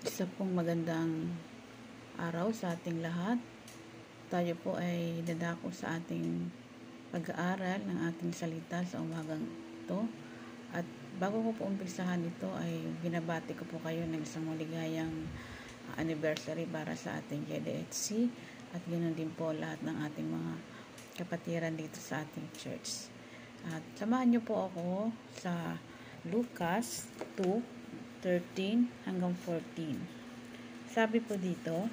Isa pong magandang araw sa ating lahat. Tayo po ay dadako sa ating pag-aaral ng ating salita sa umagang ito. At bago ko po umpisahan ito ay binabati ko po kayo ng isang maligayang anniversary para sa ating JDHC at ganoon din po lahat ng ating mga kapatiran dito sa ating church. At samahan niyo po ako sa Lucas 2 13 hanggang 14. Sabi po dito,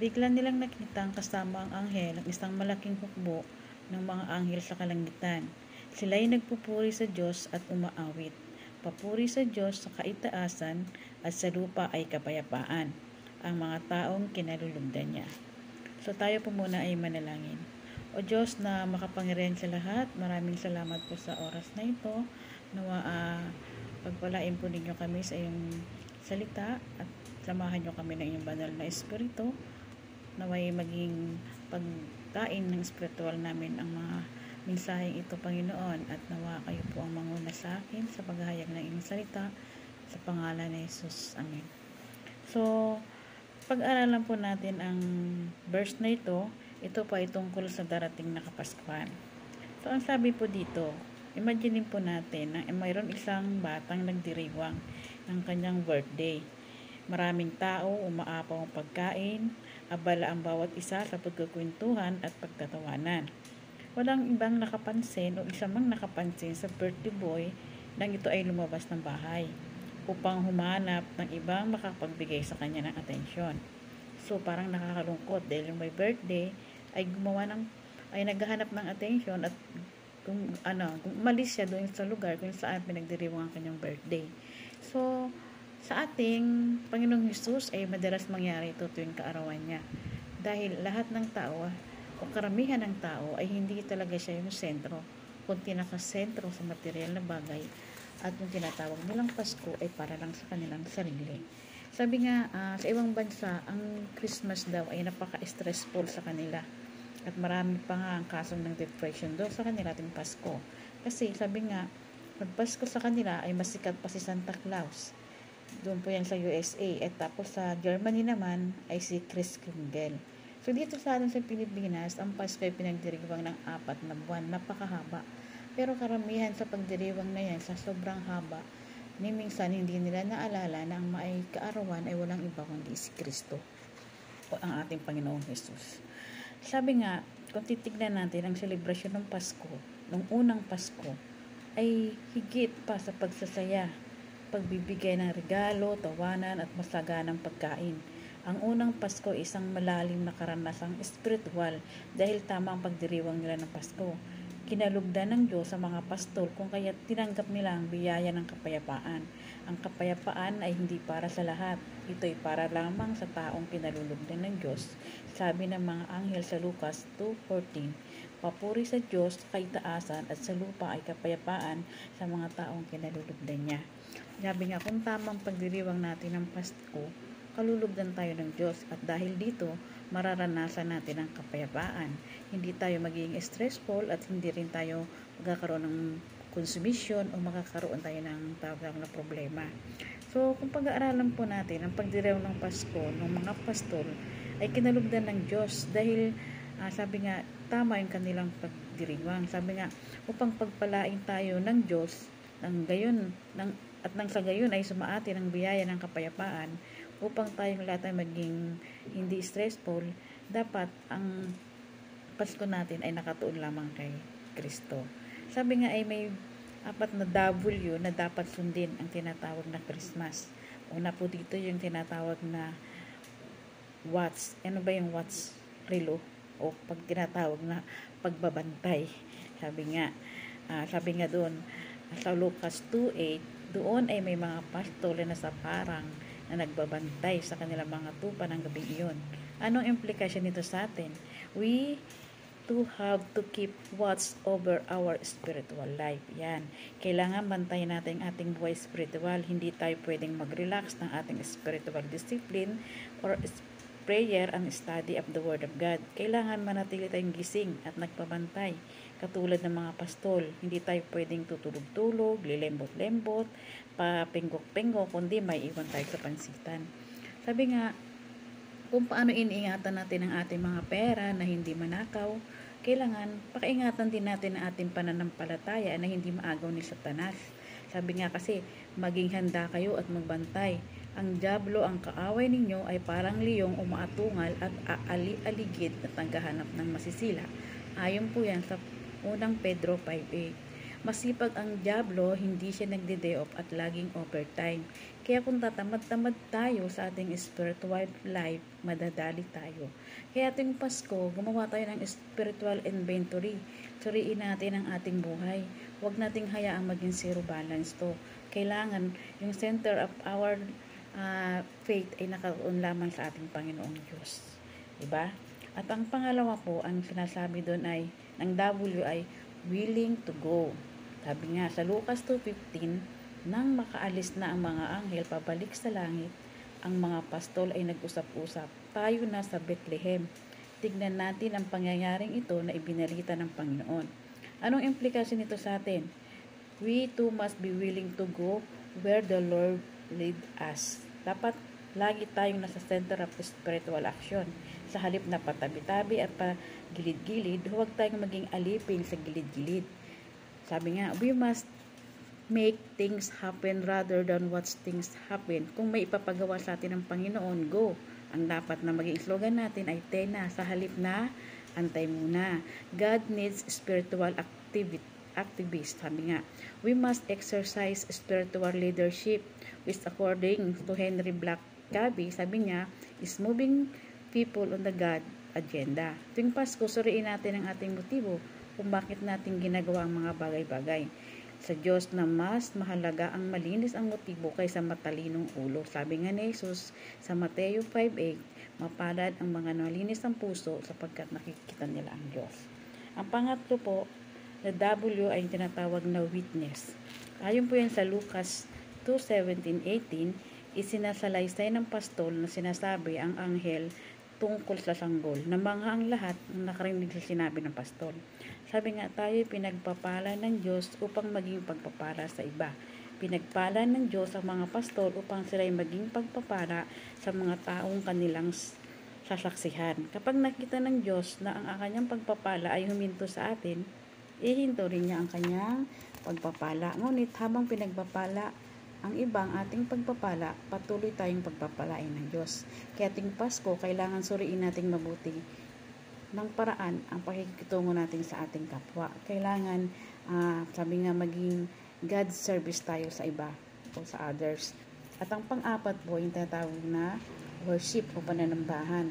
bigla nilang nakita ang kasama ang anghel ang isang malaking hukbo ng mga anghel sa kalangitan. Sila ay nagpupuri sa Diyos at umaawit. Papuri sa Diyos sa kaitaasan at sa lupa ay kapayapaan. Ang mga taong kinalulugdan niya. So tayo po muna ay manalangin. O Diyos na makapangyarihan sa lahat, maraming salamat po sa oras na ito. Nawa uh, Pagpalain po ninyo kami sa iyong salita at samahan nyo kami ng iyong banal na espiritu naway maging pagkain ng spiritual namin ang mga mensaheng ito Panginoon at nawa kayo po ang manguna sa akin sa paghahayag ng iyong salita sa pangalan ni Jesus. Amen. So, pag-aralan po natin ang verse na ito, ito pa ay tungkol sa darating na Kapaskuhan. So, ang sabi po dito, Imagine po natin na mayroon isang batang nagdiriwang ng kanyang birthday. Maraming tao, umaapaw ang pagkain, abala ang bawat isa sa pagkukwentuhan at pagtatawanan. Walang ibang nakapansin o isa mang nakapansin sa birthday boy nang ito ay lumabas ng bahay upang humanap ng ibang makapagbigay sa kanya ng atensyon. So parang nakakalungkot dahil yung may birthday ay gumawa ng ay naghahanap ng atensyon at kung ano, kung umalis siya doon sa lugar kung saan pinagdiriwang ang kanyang birthday. So, sa ating Panginoong Hesus ay madalas mangyari ito tuwing kaarawan niya. Dahil lahat ng tao o karamihan ng tao ay hindi talaga siya yung sentro, kundi nakasentro sa material na bagay at yung tinatawag nilang Pasko ay para lang sa kanilang sarili. Sabi nga, uh, sa ibang bansa, ang Christmas daw ay napaka-stressful sa kanila at marami pa nga ang kasong ng depression doon sa kanila ating Pasko. Kasi sabi nga, pag Pasko sa kanila ay masikat pa si Santa Claus. Doon po yan sa USA. At tapos sa Germany naman ay si Chris Kringle. So dito sa atin sa Pilipinas, ang Pasko ay pinagdiriwang ng apat na buwan. Napakahaba. Pero karamihan sa pagdiriwang na yan sa sobrang haba, ni minsan hindi nila naalala na ang may kaarawan ay walang iba kundi si Kristo o ang ating Panginoong Jesus. Sabi nga, kung titignan natin ang selebrasyon ng Pasko, ng unang Pasko, ay higit pa sa pagsasaya, pagbibigay ng regalo, tawanan at masaganang pagkain. Ang unang Pasko ay isang malalim na karanasang espiritual dahil tama ang pagdiriwang nila ng Pasko. Kinalugdan ng Diyos sa mga pastol kung kaya tinanggap nila ang biyaya ng kapayapaan. Ang kapayapaan ay hindi para sa lahat. Ito ay para lamang sa taong kinalulugdan ng Diyos. Sabi ng mga anghel sa Lucas 2.14, Papuri sa Diyos kay taasan at sa lupa ay kapayapaan sa mga taong kinalulugdan niya. Sabi nga, kung tamang pagdiriwang natin ng Pasko, kalulugdan tayo ng Diyos at dahil dito, mararanasan natin ang kapayapaan. Hindi tayo magiging stressful at hindi rin tayo magkakaroon ng consumption o makakaroon tayo ng tawag na problema. So, kung pag-aaralan po natin ang pagdiriw ng Pasko ng mga pastol ay kinalugdan ng Diyos dahil uh, sabi nga tama yung kanilang pagdiriwang. Sabi nga upang pagpalain tayo ng Diyos ng gayon ng at nang sa gayon ay sumaati ng biyaya ng kapayapaan upang tayong lahat ay maging hindi stressful, dapat ang Pasko natin ay nakatuon lamang kay Kristo. Sabi nga ay may apat na W na dapat sundin ang tinatawag na Christmas. Una po dito yung tinatawag na watch. Ano ba yung watch? Relo. O pag tinatawag na pagbabantay. Sabi nga, uh, sabi nga doon, sa Lucas 2.8, doon ay may mga pastole na sa parang na nagbabantay sa kanilang mga tupa ng gabi iyon. Anong implikasyon nito sa atin? We to have to keep watch over our spiritual life. Yan. Kailangan bantayan natin ang ating buhay spiritual. Hindi tayo pwedeng mag-relax ng ating spiritual discipline or prayer and study of the Word of God. Kailangan manatili tayong gising at nagpabantay. Katulad ng mga pastol, hindi tayo pwedeng tutulog-tulog, lilembot-lembot, papinggok-pinggok, kundi may iwan tayo sa pansitan. Sabi nga, kung paano iniingatan natin ang ating mga pera na hindi manakaw, kailangan pakaingatan din natin ang ating pananampalataya na hindi maagaw ni Satanas. Sabi nga kasi, maging handa kayo at magbantay. Ang Diablo, ang kaaway ninyo ay parang liyong umaatungal at aali-aligid at naghahanap ng masisila. Ayon po yan sa unang Pedro 5.8. Masipag ang Diablo, hindi siya nagde-day off at laging overtime. Kaya kung tatamad-tamad tayo sa ating spiritual life, madadali tayo. Kaya ating Pasko, gumawa tayo ng spiritual inventory. Suriin natin ang ating buhay. Huwag nating hayaang maging zero balance to. Kailangan yung center of our uh, faith ay nakaroon lamang sa ating Panginoong Diyos. Diba? At ang pangalawa po, ang sinasabi doon ay, ng W ay willing to go. Sabi nga sa Lucas 2.15, nang makaalis na ang mga anghel pabalik sa langit, ang mga pastol ay nag-usap-usap, tayo na sa Bethlehem. Tignan natin ang pangyayaring ito na ibinalita ng Panginoon. Anong implikasyon nito sa atin? We too must be willing to go where the Lord lead us. Dapat lagi tayong nasa center of spiritual action. Sa halip na patabi-tabi at pagilid-gilid, huwag tayong maging alipin sa gilid-gilid. Sabi nga, we must make things happen rather than watch things happen. Kung may ipapagawa sa atin ng Panginoon, go. Ang dapat na maging slogan natin ay tena sa halip na antay muna. God needs spiritual activity activist. Sabi nga, we must exercise spiritual leadership which according to Henry Black Gabi, sabi niya, is moving people on the God agenda. Tuwing Pasko, suriin natin ang ating motibo kung bakit natin ginagawa ang mga bagay-bagay. Sa Diyos na mas mahalaga ang malinis ang motibo kaysa matalinong ulo. Sabi nga ni Jesus sa Mateo 5.8, mapalad ang mga malinis ang puso sapagkat nakikita nila ang Diyos. Ang pangatlo po, na W ay tinatawag na witness. Ayon po yan sa Lucas 2.17.18, isinasalaysay ng pastol na sinasabi ang anghel tungkol sa sanggol na mga ang lahat ng nakarinig sa sinabi ng pastol. Sabi nga tayo pinagpapala ng Diyos upang maging pagpapala sa iba. Pinagpala ng Diyos ang mga pastol upang sila ay maging pagpapala sa mga taong kanilang sasaksihan. Kapag nakita ng Diyos na ang kanyang pagpapala ay huminto sa atin, ihinto rin niya ang kanyang pagpapala. Ngunit habang pinagpapala ang ibang ating pagpapala, patuloy tayong pagpapalain ng Diyos. Kaya ating Pasko, kailangan suriin nating mabuti ng paraan ang pakikitungo natin sa ating kapwa. Kailangan, uh, sabi nga, maging God service tayo sa iba o sa others. At ang pang-apat po, yung tinatawag na worship o pananambahan.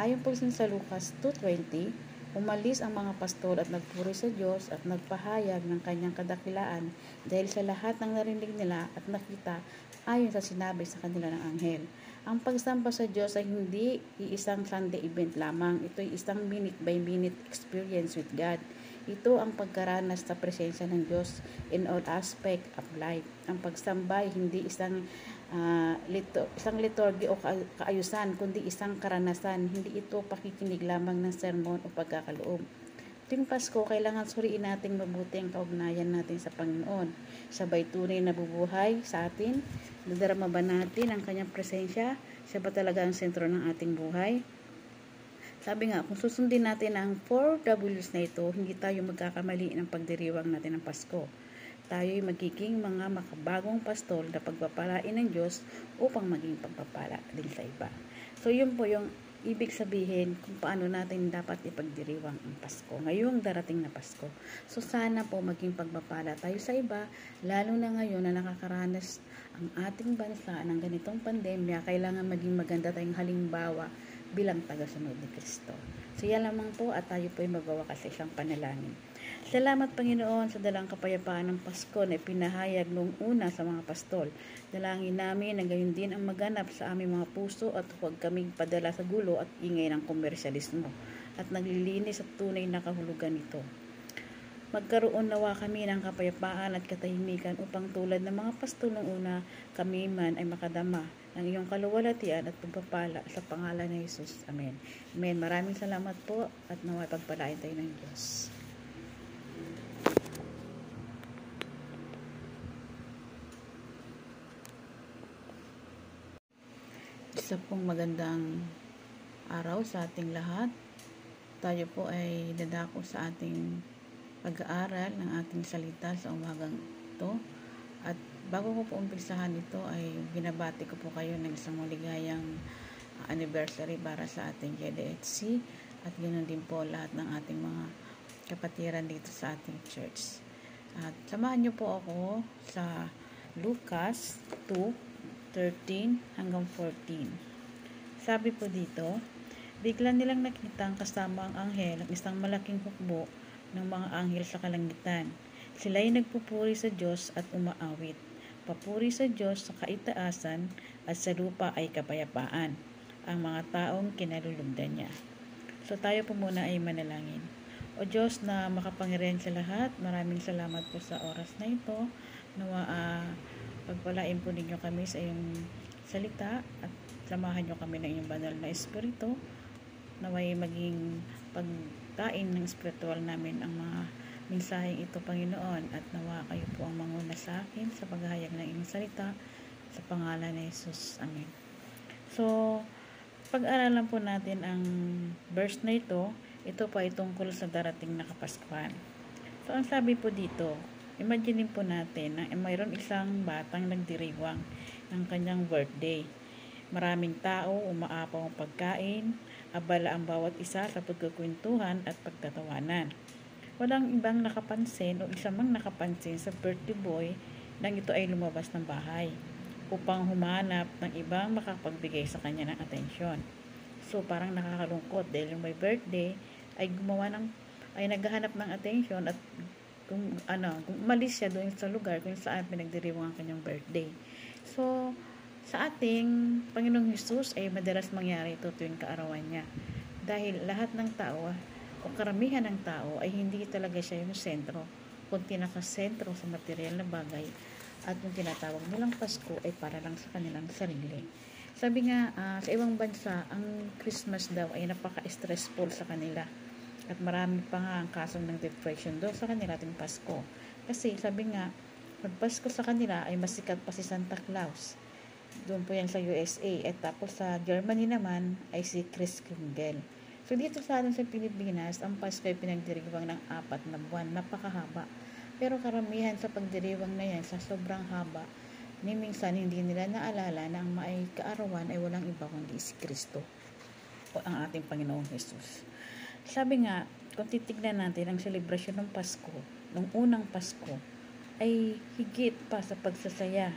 Ayon po sa Lucas 2.20, umalis ang mga pastor at nagpuri sa Diyos at nagpahayag ng kanyang kadakilaan dahil sa lahat ng narinig nila at nakita ayon sa sinabi sa kanila ng anghel. Ang pagsamba sa Diyos ay hindi iisang Sunday event lamang. Ito ay isang minute by minute experience with God. Ito ang pagkaranas sa presensya ng Diyos in all aspect of life. Ang pagsamba ay hindi isang uh, lito, isang liturgy o kaayusan, kundi isang karanasan. Hindi ito pakikinig lamang ng sermon o pagkakaloob tuwing Pasko, kailangan suriin nating mabuti ang kaugnayan natin sa Panginoon. Sabay tunay na bubuhay sa atin, nadarama ba natin ang kanyang presensya? Siya ba talaga ang sentro ng ating buhay? Sabi nga, kung susundin natin ang 4 W's na ito, hindi tayo magkakamali ng pagdiriwang natin ng Pasko. Tayo'y magiging mga makabagong pastol na pagpapalain ng Diyos upang maging pagpapala din sa iba. So, yun po yung ibig sabihin kung paano natin dapat ipagdiriwang ang Pasko, ngayong darating na Pasko. So sana po maging pagpapala tayo sa iba, lalo na ngayon na nakakaranas ang ating bansa ng ganitong pandemya, kailangan maging maganda tayong halimbawa bilang tagasunod ni Kristo. So yan lamang po at tayo po ay magawa kasi isang panalangin. Salamat Panginoon sa dalang kapayapaan ng Pasko na pinahayag noong una sa mga pastol. Dalangin namin na gayon din ang maganap sa aming mga puso at huwag kaming padala sa gulo at ingay ng komersyalismo at naglilinis at tunay na kahulugan nito. Magkaroon nawa kami ng kapayapaan at katahimikan upang tulad ng mga pastol ng una, kami man ay makadama ng iyong kaluwalhatian at pagpapala sa pangalan ng Jesus. Amen. Amen. Maraming salamat po at naway pagpalain tayo ng Diyos. Isa pong magandang araw sa ating lahat. Tayo po ay dadako sa ating pag-aaral ng ating salita sa umagang ito. At bago ko po umpisahan ito ay binabati ko po kayo ng isang maligayang anniversary para sa ating GDHC at ganoon din po lahat ng ating mga kapatiran dito sa ating church. At samahan niyo po ako sa Lucas 2 13 hanggang 14. Sabi po dito, bigla nilang nakita ang kasama ang anghel ang isang malaking hukbo ng mga anghel sa kalangitan. Sila ay nagpupuri sa Diyos at umaawit. Papuri sa Diyos sa kaitaasan at sa lupa ay kapayapaan. Ang mga taong kinalulugdan niya. So tayo po muna ay manalangin. O Diyos na makapangyarihan sa lahat, maraming salamat po sa oras na ito. Nawa uh, Pagpalain po ninyo kami sa iyong salita at samahan nyo kami ng iyong banal na espiritu naway maging pagkain ng spiritual namin ang mga mensaheng ito Panginoon at nawa kayo po ang manguna sa akin sa paghahayag ng iyong salita sa pangalan ni Jesus. Amen. So, pag-aralan po natin ang verse na ito, ito pa ay tungkol sa darating na Kapaskuhan. So, ang sabi po dito, Imagine po natin na mayroon isang batang nagdiriwang ng kanyang birthday. Maraming tao, umaapaw ang pagkain, abala ang bawat isa sa pagkukwentuhan at pagtatawanan. Walang ibang nakapansin o isa mang nakapansin sa birthday boy nang ito ay lumabas ng bahay upang humanap ng ibang makapagbigay sa kanya ng atensyon. So parang nakakalungkot dahil yung may birthday ay gumawa ng ay naghahanap ng atensyon at kung ano, kung umalis siya doon sa lugar kung saan pinagdiriwang ang kanyang birthday. So, sa ating Panginoong Hesus ay madalas mangyari ito tuwing kaarawan niya. Dahil lahat ng tao o karamihan ng tao ay hindi talaga siya yung sentro, kundi nakasentro sa material na bagay at yung tinatawag nilang Pasko ay para lang sa kanilang sarili. Sabi nga, uh, sa ibang bansa, ang Christmas daw ay napaka-stressful sa kanila at marami pa nga ang kasong ng depression doon sa kanila ating Pasko. Kasi sabi nga, magpasko sa kanila ay masikat pa si Santa Claus. Doon po yan sa USA. At tapos sa Germany naman ay si Chris Kringle. So dito sa atin sa Pilipinas, ang Pasko ay pinagdiriwang ng apat na buwan. Napakahaba. Pero karamihan sa pagdiriwang na yan sa sobrang haba, ni minsan hindi nila naalala na ang maay kaarawan ay walang iba kundi si Kristo o ang ating Panginoong Jesus. Sabi nga, kung titignan natin ang selebrasyon ng Pasko, ng unang Pasko, ay higit pa sa pagsasaya,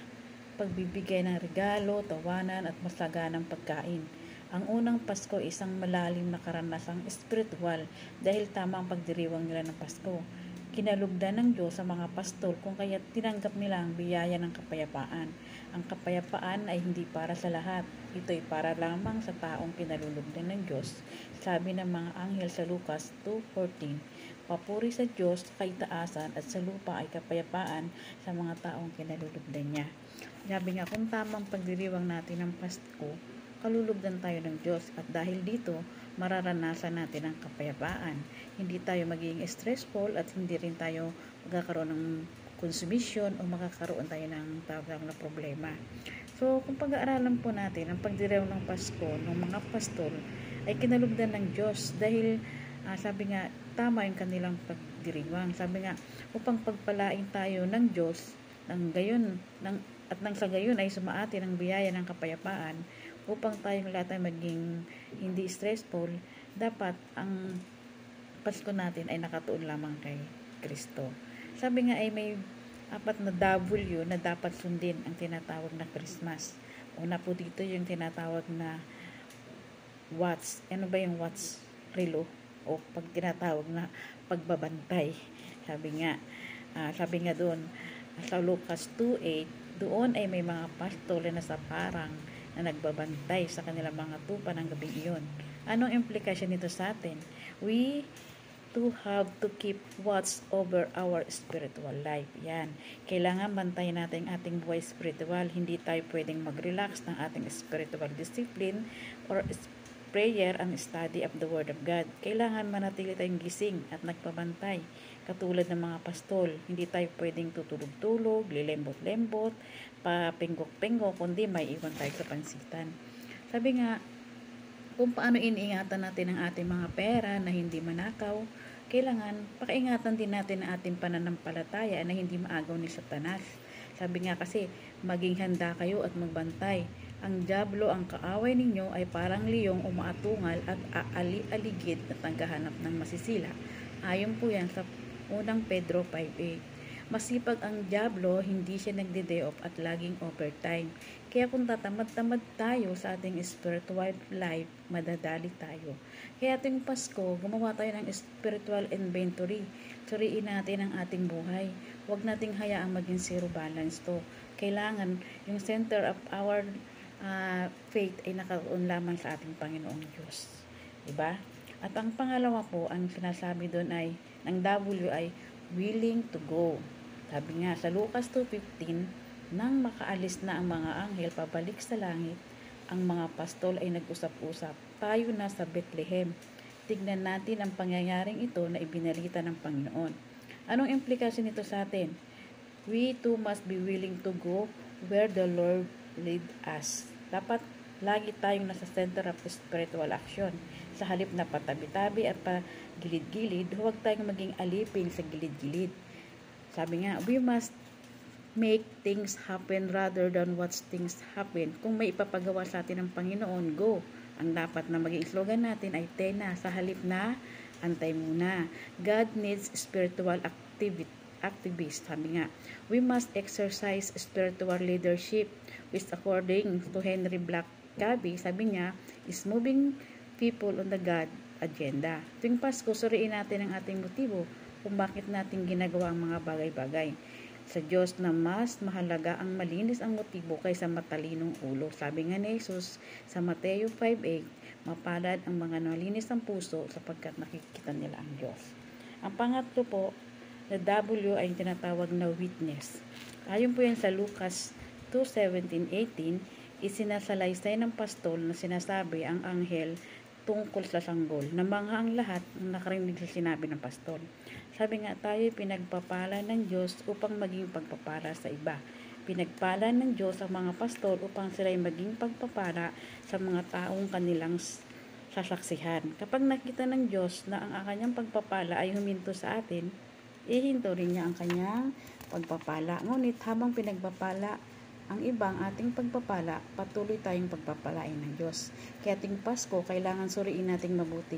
pagbibigay ng regalo, tawanan at masaganang pagkain. Ang unang Pasko ay isang malalim na karanasang espiritual dahil tama ang pagdiriwang nila ng Pasko. Kinalugdan ng Diyos sa mga pastol kung kaya tinanggap nila ang biyaya ng kapayapaan. Ang kapayapaan ay hindi para sa lahat. Ito ay para lamang sa taong kinalulugdan ng Diyos. Sabi ng mga anghel sa Lucas 2.14, Papuri sa Diyos kay taasan at sa lupa ay kapayapaan sa mga taong kinalulugdan niya. Sabi nga kung tamang pagdiriwang natin ng Pasko, kalulugdan tayo ng Diyos at dahil dito, mararanasan natin ang kapayapaan. Hindi tayo magiging stressful at hindi rin tayo magkakaroon ng consumption o makakaroon tayo ng tawag na problema. So, kung pag-aaralan po natin ang pagdiriw ng Pasko ng mga pastol ay kinalugdan ng Diyos dahil uh, sabi nga tama yung kanilang pagdiriwang. Sabi nga upang pagpalain tayo ng Diyos ng gayon ng, at nang sa gayon ay sumaati ng biyaya ng kapayapaan upang tayong lahat ay maging hindi stressful, dapat ang Pasko natin ay nakatuon lamang kay Kristo. Sabi nga ay may apat na W na dapat sundin ang tinatawag na Christmas. Una po dito yung tinatawag na watch. Ano ba yung watch? Relo. O pag tinatawag na pagbabantay. Sabi nga, uh, sabi nga doon, sa Lucas 2.8, doon ay may mga pastole na sa parang na nagbabantay sa kanilang mga tupa ng gabi iyon. Anong implikasyon nito sa atin? We to have to keep watch over our spiritual life. Yan. Kailangan bantayan natin ating buhay spiritual. Hindi tayo pwedeng mag-relax ng ating spiritual discipline or prayer and study of the Word of God. Kailangan manatili tayong gising at nagpabantay. Katulad ng mga pastol, hindi tayo pwedeng tutulog-tulog, lilembot-lembot, papinggok-pinggok, kundi may iwan tayo sa pansitan. Sabi nga, kung paano iniingatan natin ang ating mga pera na hindi manakaw, kailangan pakaingatan din natin ang ating pananampalataya na hindi maagaw ni Satanas. Sabi nga kasi, maging handa kayo at magbantay. Ang Diablo, ang kaaway ninyo ay parang liyong umaatungal at aali-aligid at naghahanap ng masisila. Ayon po yan sa unang Pedro 5.8. Masipag ang Diablo, hindi siya nagde-day off at laging overtime. Kaya kung tatamad-tamad tayo sa ating spiritual life, madadali tayo. Kaya ating Pasko, gumawa tayo ng spiritual inventory. Suriin natin ang ating buhay. Huwag nating hayaang maging zero balance to. Kailangan yung center of our uh, faith ay nakaroon lamang sa ating Panginoong Diyos. Diba? At ang pangalawa po, ang sinasabi doon ay, ng W ay willing to go. Sabi nga sa Lucas 2.15, nang makaalis na ang mga anghel pabalik sa langit, ang mga pastol ay nag-usap-usap, tayo na sa Bethlehem. Tignan natin ang pangyayaring ito na ibinalita ng Panginoon. Anong implikasyon nito sa atin? We too must be willing to go where the Lord lead us. Dapat lagi tayong nasa center of spiritual action. Sa halip na patabi-tabi at pagilid-gilid, huwag tayong maging alipin sa gilid-gilid. Sabi nga, we must make things happen rather than watch things happen. Kung may ipapagawa sa atin ng Panginoon, go. Ang dapat na maging slogan natin ay tena sa halip na antay muna. God needs spiritual activity activist. Sabi nga, we must exercise spiritual leadership which according to Henry Black Gabi, sabi niya, is moving people on the God agenda. Tuwing Pasko, suriin natin ang ating motibo kung bakit natin ginagawa ang mga bagay-bagay. Sa Diyos na mas mahalaga ang malinis ang motibo kaysa matalinong ulo. Sabi nga ni Jesus sa Mateo 5.8, mapalad ang mga malinis ang puso sapagkat nakikita nila ang Diyos. Ang pangatlo po, na W ay tinatawag na witness. Ayon po yan sa Lucas 2.17.18, isinasalaysay ng pastol na sinasabi ang anghel tungkol sa sanggol na mga ang lahat ng nakarinig sa sinabi ng pastol. Sabi nga tayo pinagpapala ng Diyos upang maging pagpapala sa iba. Pinagpala ng Diyos ang mga pastol upang sila ay maging pagpapala sa mga taong kanilang sasaksihan. Kapag nakita ng Diyos na ang kanyang pagpapala ay huminto sa atin, ihinto rin niya ang kanyang pagpapala. Ngunit habang pinagpapala ang ibang ating pagpapala, patuloy tayong pagpapalain ng Diyos. Kaya ating Pasko, kailangan suriin nating mabuti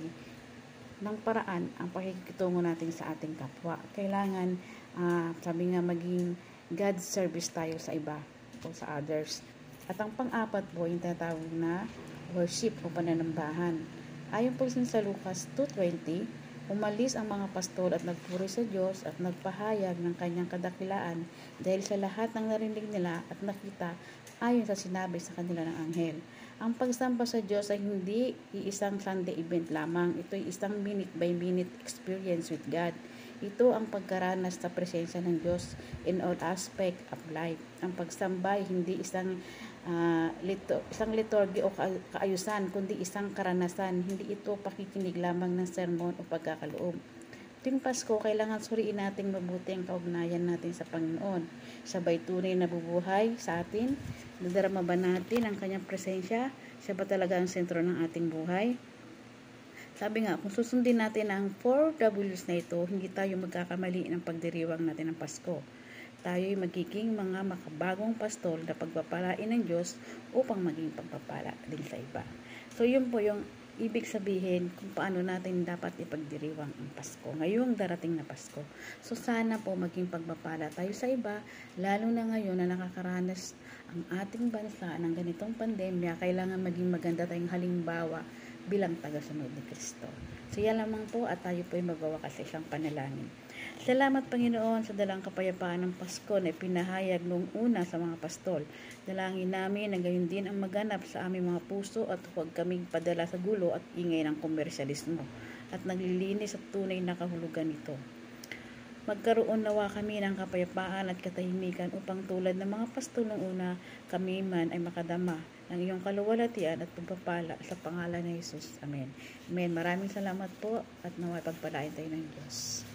ng paraan ang pakikitungo natin sa ating kapwa. Kailangan, uh, sabi nga, maging God service tayo sa iba o sa others. At ang pang-apat po, yung tinatawag na worship o pananambahan. Ayon po sa Lucas 2.20, Umalis ang mga pastol at nagpuri sa Diyos at nagpahayag ng kanyang kadakilaan dahil sa lahat ng narinig nila at nakita ayon sa sinabi sa kanila ng anghel. Ang pagsamba sa Diyos ay hindi iisang Sunday event lamang. Ito ay isang minute by minute experience with God. Ito ang pagkaranas sa presensya ng Diyos in all aspect of life. Ang pagsamba ay hindi isang uh, lito, isang liturgy o kaayusan, kundi isang karanasan. Hindi ito pakikinig lamang ng sermon o pagkakaloob. Tuwing Pasko, kailangan suriin natin mabuti ang kaugnayan natin sa Panginoon. Sabay tunay na bubuhay sa atin. Nadarama ba natin ang kanyang presensya? Siya ba talaga ang sentro ng ating buhay? Sabi nga, kung susundin natin ang 4 W's na ito, hindi tayo magkakamali ng pagdiriwang natin ng Pasko tayo'y magiging mga makabagong pastol na pagpapalain ng Diyos upang maging pagpapala din sa iba. So, yun po yung ibig sabihin kung paano natin dapat ipagdiriwang ang Pasko. Ngayong darating na Pasko. So, sana po maging pagpapala tayo sa iba, lalo na ngayon na nakakaranas ang ating bansa ng ganitong pandemya, kailangan maging maganda tayong halimbawa bilang tagasunod ni Kristo. So, yan lamang po at tayo po ay magawa kasi isang panalangin. Salamat Panginoon sa dalang kapayapaan ng Pasko na ipinahayag noong una sa mga pastol. Dalangin namin na gayon din ang maganap sa aming mga puso at huwag kaming padala sa gulo at ingay ng komersyalismo at naglilinis at tunay na kahulugan nito. Magkaroon nawa kami ng kapayapaan at katahimikan upang tulad ng mga pastol noong una, kami man ay makadama ng iyong kaluwalhatian at pagpapala sa pangalan ni Jesus. Amen. Amen. Maraming salamat po at naway pagpalain tayo ng Diyos.